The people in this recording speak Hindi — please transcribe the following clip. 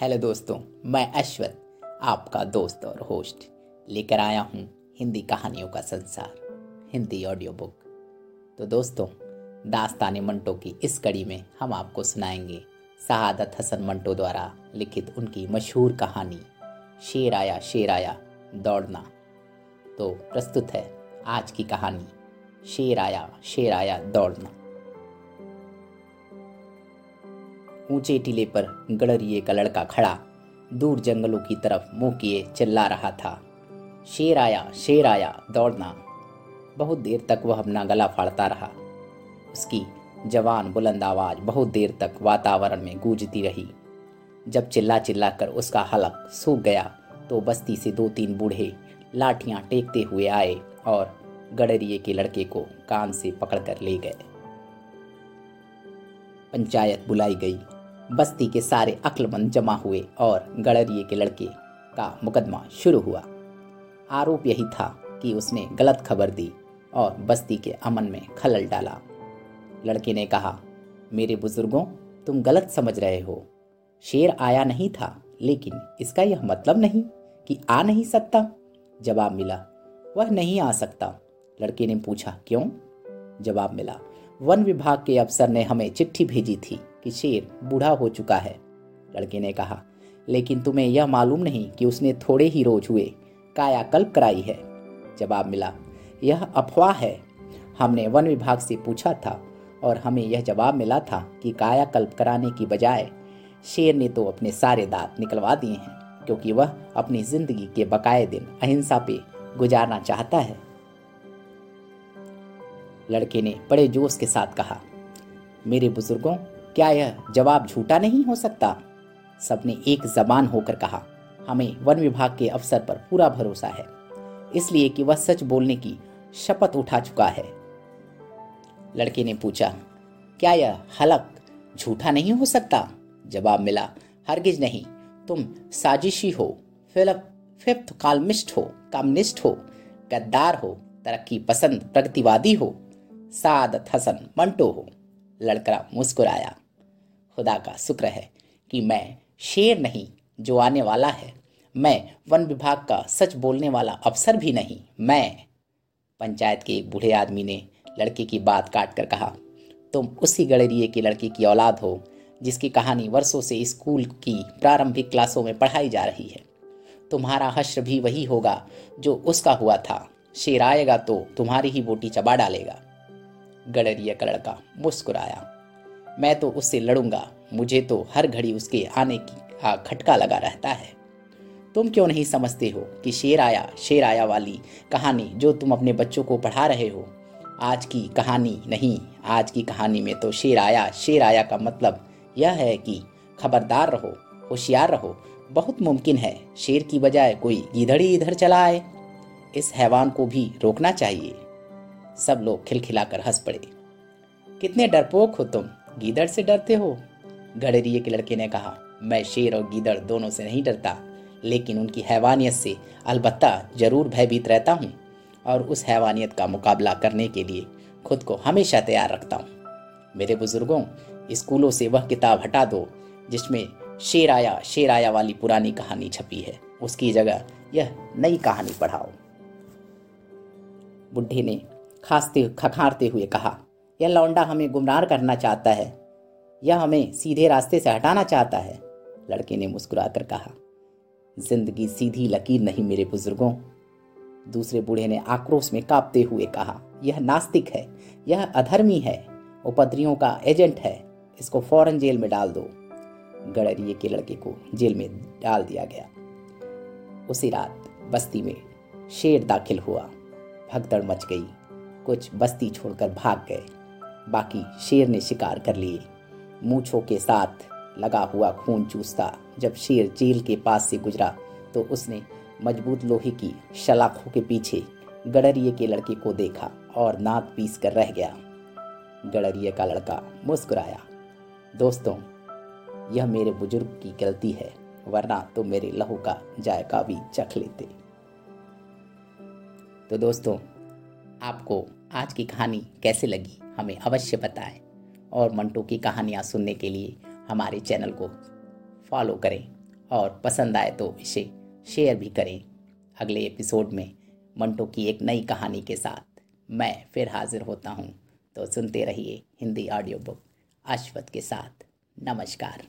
हेलो दोस्तों, मैं अश्वत आपका दोस्त और होस्ट। लेकर आया हूँ हिंदी कहानियों का संसार, हिंदी ऑडियो बुक तो दोस्तों दास्तान मंटो की इस कड़ी में हम आपको सुनाएँगे शहादत हसन मंटो द्वारा लिखित उनकी मशहूर कहानी शेर आया शेर आया दौड़ना। तो प्रस्तुत है आज की कहानी शेर आया शेर आया दौड़ना। ऊँचे टीले पर गड़रिए का लड़का खड़ा, दूर जंगलों की तरफ़ मुँह किए चिल्ला रहा था। शेर आया शेर आया, दौड़ना। बहुत देर तक वह अपना गला फाड़ता रहा। उसकी जवान बुलंद आवाज़ बहुत देर तक वातावरण में गूंजती रही। जब चिल्ला चिल्ला कर उसका हलक सूख गया तो बस्ती से दो तीन बूढ़े लाठियाँ टेकते हुए आए और गडरिए के लड़के को कान से पकड़कर ले गए। पंचायत बुलाई गई। बस्ती के सारे अक्लमंद जमा हुए और गड़रिए के लड़के का मुकदमा शुरू हुआ। आरोप यही था कि उसने गलत खबर दी और बस्ती के अमन में खलल डाला। लड़के ने कहा, मेरे बुज़ुर्गों, तुम गलत समझ रहे हो। शेर आया नहीं था, लेकिन इसका यह मतलब नहीं कि आ नहीं सकता। जवाब मिला, वह नहीं आ सकता। लड़के ने पूछा, क्यों? जवाब मिला, वन विभाग के अफसर ने हमें चिट्ठी भेजी थी। कि शेर बूढ़ा हो चुका है। लड़के ने कहा, लेकिन तुम्हें यह मालूम नहीं कि उसने थोड़े ही रोज हुए, कायाकल्प कराई है। जवाब मिला, यह अफवाह है। हमने वन विभाग से पूछा था और हमें यह जवाब मिला था कि कायाकल्प कराने की बजाय शेर ने तो अपने सारे दांत निकलवा दिए हैं, क्योंकि वह अपनी ज़िंदगी के बकाए दिन अहिंसा पे गुजारना चाहता है। लड़के ने बड़े जोश के साथ कहा, मेरे बुज़ुर्गों क्या यह जवाब झूठा नहीं हो सकता? सबने एक जबान होकर कहा, हमें वन विभाग के अफसर पर पूरा भरोसा है। इसलिए कि वह सच बोलने की शपथ उठा चुका है। लड़के ने पूछा, क्या यह हलक झूठा नहीं हो सकता? जवाब मिला, हरगिज नहीं। तुम साजिशी हो फिलप फिफ्थ कालमिस्ट हो, कम्युनिस्ट हो, गद्दार हो, तरक्की पसंद, प्रगतिवादी हो सादत हसन मंटो हो। लड़का मुस्कुराया। खुदा का शुक्र है कि मैं शेर नहीं, जो आने वाला है। मैं वन विभाग का सच बोलने वाला अफसर भी नहीं। मैं पंचायत के एक बूढ़े आदमी ने लड़के की बात काट कर कहा, तुम उसी गड़रिए के लड़के की औलाद हो, जिसकी कहानी वर्षों से स्कूल की प्रारंभिक क्लासों में पढ़ाई जा रही है। तुम्हारा हश्र भी वही होगा जो उसका हुआ था। शेर आएगा तो तुम्हारी ही बोटी चबा डालेगा। गडरिया का लड़का मुस्कुराया। मैं तो उससे लड़ूँगा। मुझे तो हर घड़ी उसके आने की खटका लगा रहता है। तुम क्यों नहीं समझते हो कि शेर आया शेर आया वाली कहानी जो तुम अपने बच्चों को पढ़ा रहे हो? आज की कहानी नहीं, आज की कहानी में तो शेर आया शेर आया का मतलब यह है कि खबरदार रहो, होशियार रहो, बहुत मुमकिन है शेर की बजाय कोई गीधड़ इधर चला आए। इस हैवान को भी रोकना चाहिए। सब लोग खिलखिलाकर हंस पड़े। कितने डरपोक हो तुम गीदड़ से डरते हो? गडरिए के लड़के ने कहा, मैं शेर और गीदड़ दोनों से नहीं डरता, लेकिन उनकी हैवानियत से अलबत्ता ज़रूर भयभीत रहता हूँ और उस हैवानियत का मुकाबला करने के लिए खुद को हमेशा तैयार रखता हूँ। मेरे बुज़ुर्गों, स्कूलों से वह किताब हटा दो, जिसमें शेर आया शेर आया वाली पुरानी कहानी छपी है। उसकी जगह यह नई कहानी पढ़ाओ। बुढ़े ने खांसते, खखारते हुए कहा यह लौंडा हमें गुमराह करना चाहता है यह हमें सीधे रास्ते से हटाना चाहता है? लड़के ने मुस्कुराकर कहा, ज़िंदगी सीधी लकीर नहीं मेरे बुज़ुर्गों। दूसरे बूढ़े ने आक्रोश में कांपते हुए कहा, यह नास्तिक है, यह अधर्मी है, उपद्रियों का एजेंट है, इसको फ़ौरन जेल में डाल दो। गड़रिए के लड़के को जेल में डाल दिया गया। उसी रात बस्ती में शेर दाखिल हुआ। भगदड़ मच गई। कुछ बस्ती छोड़कर भाग गए। बाकी शेर ने शिकार कर लिए। मूछों के साथ लगा हुआ खून चूसता, जब शेर जेल के पास से गुजरा तो उसने मज़बूत लोहे की शलाखों के पीछे गडरिए के लड़के को देखा और नाक पीस कर रह गया। गडरिए का लड़का मुस्कुराया, दोस्तों, यह मेरे बुज़ुर्ग की गलती है, वरना तो मेरे लहू का जायका भी चख लेते। तो दोस्तों आपको आज की कहानी कैसे लगी, हमें अवश्य बताएँ। और मंटो की कहानियाँ सुनने के लिए हमारे चैनल को फॉलो करें और पसंद आए तो इसे शेयर भी करें। अगले एपिसोड में मंटो की एक नई कहानी के साथ मैं फिर हाजिर होता हूँ। तो सुनते रहिए हिंदी ऑडियो बुक अश्वत के साथ। नमस्कार।